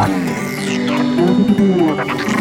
Thank you.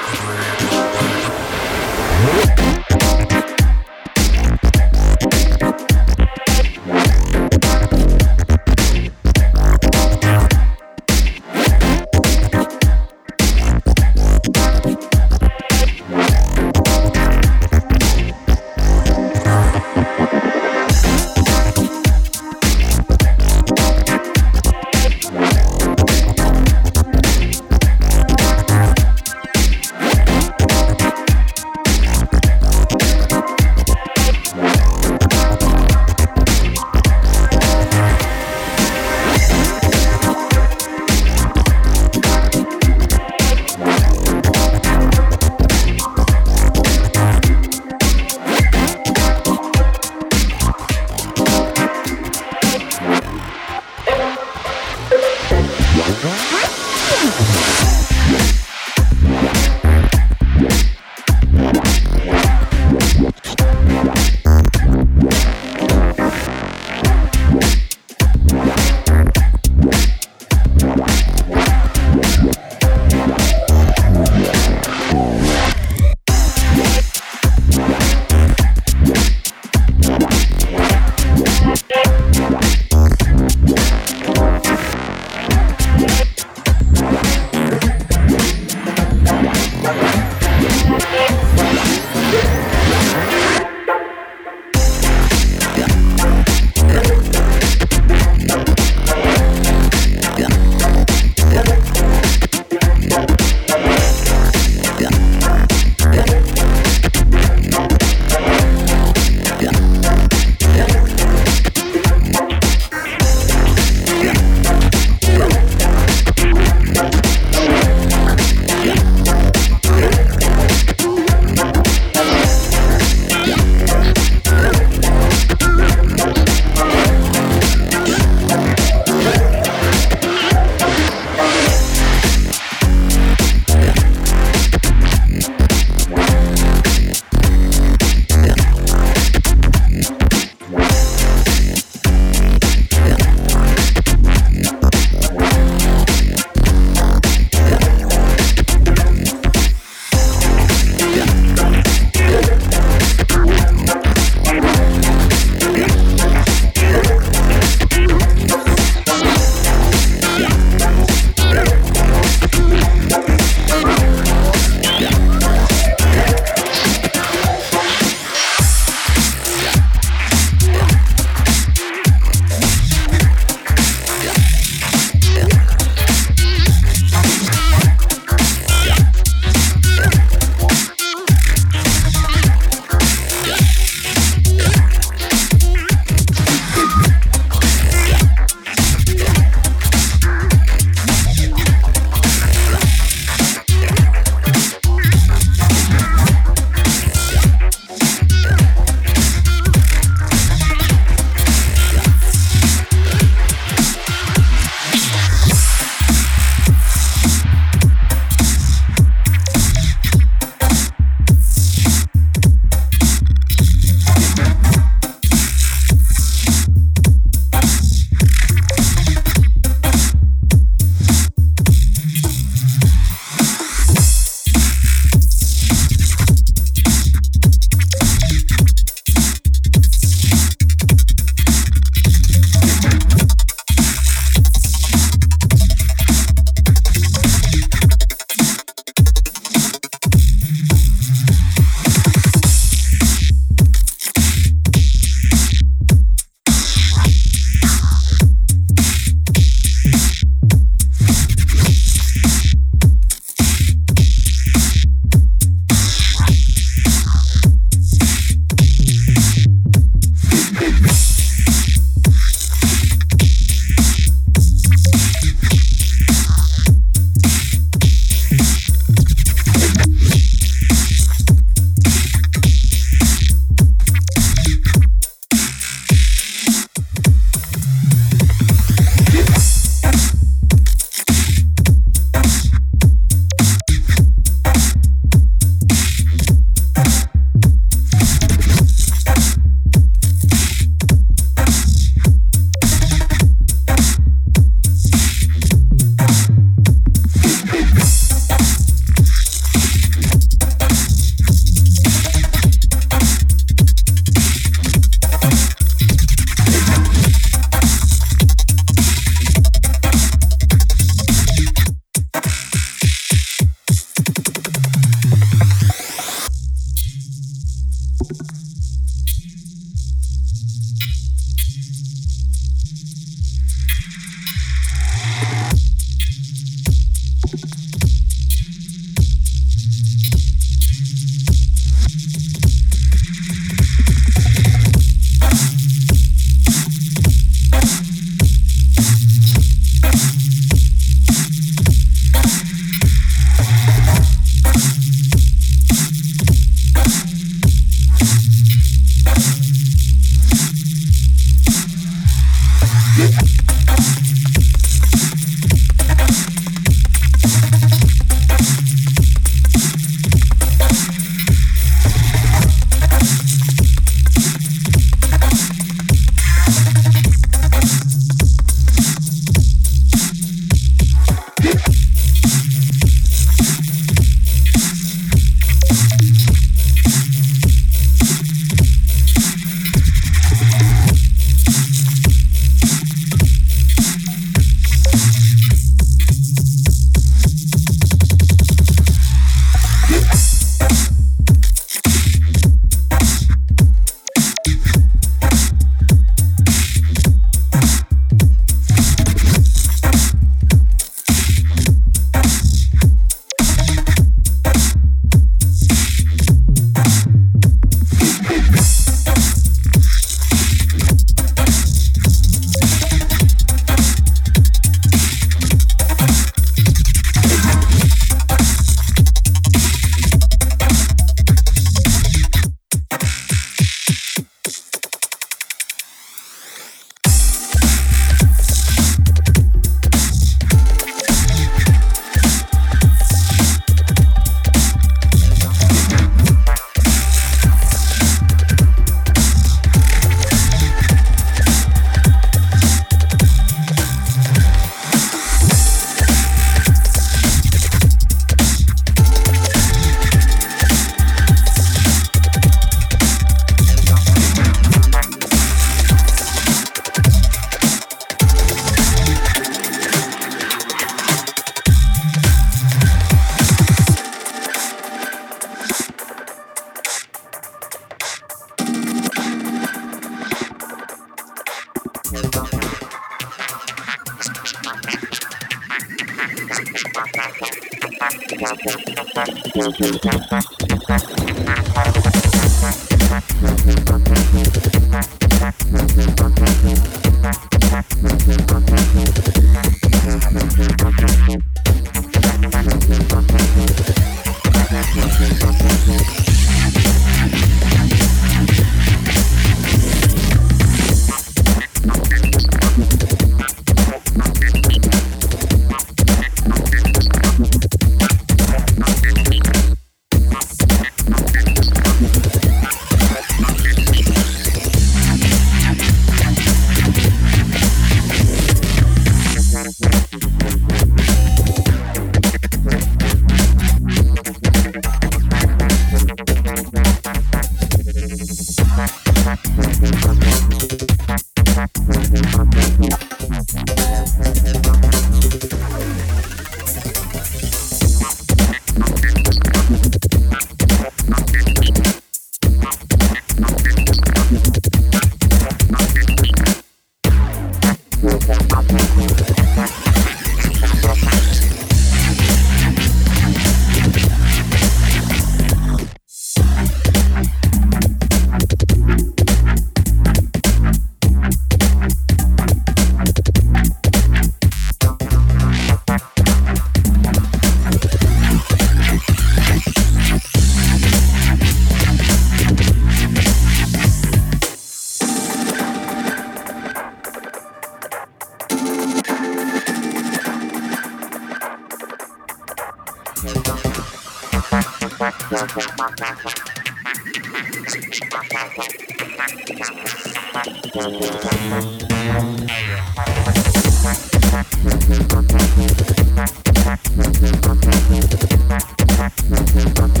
Black.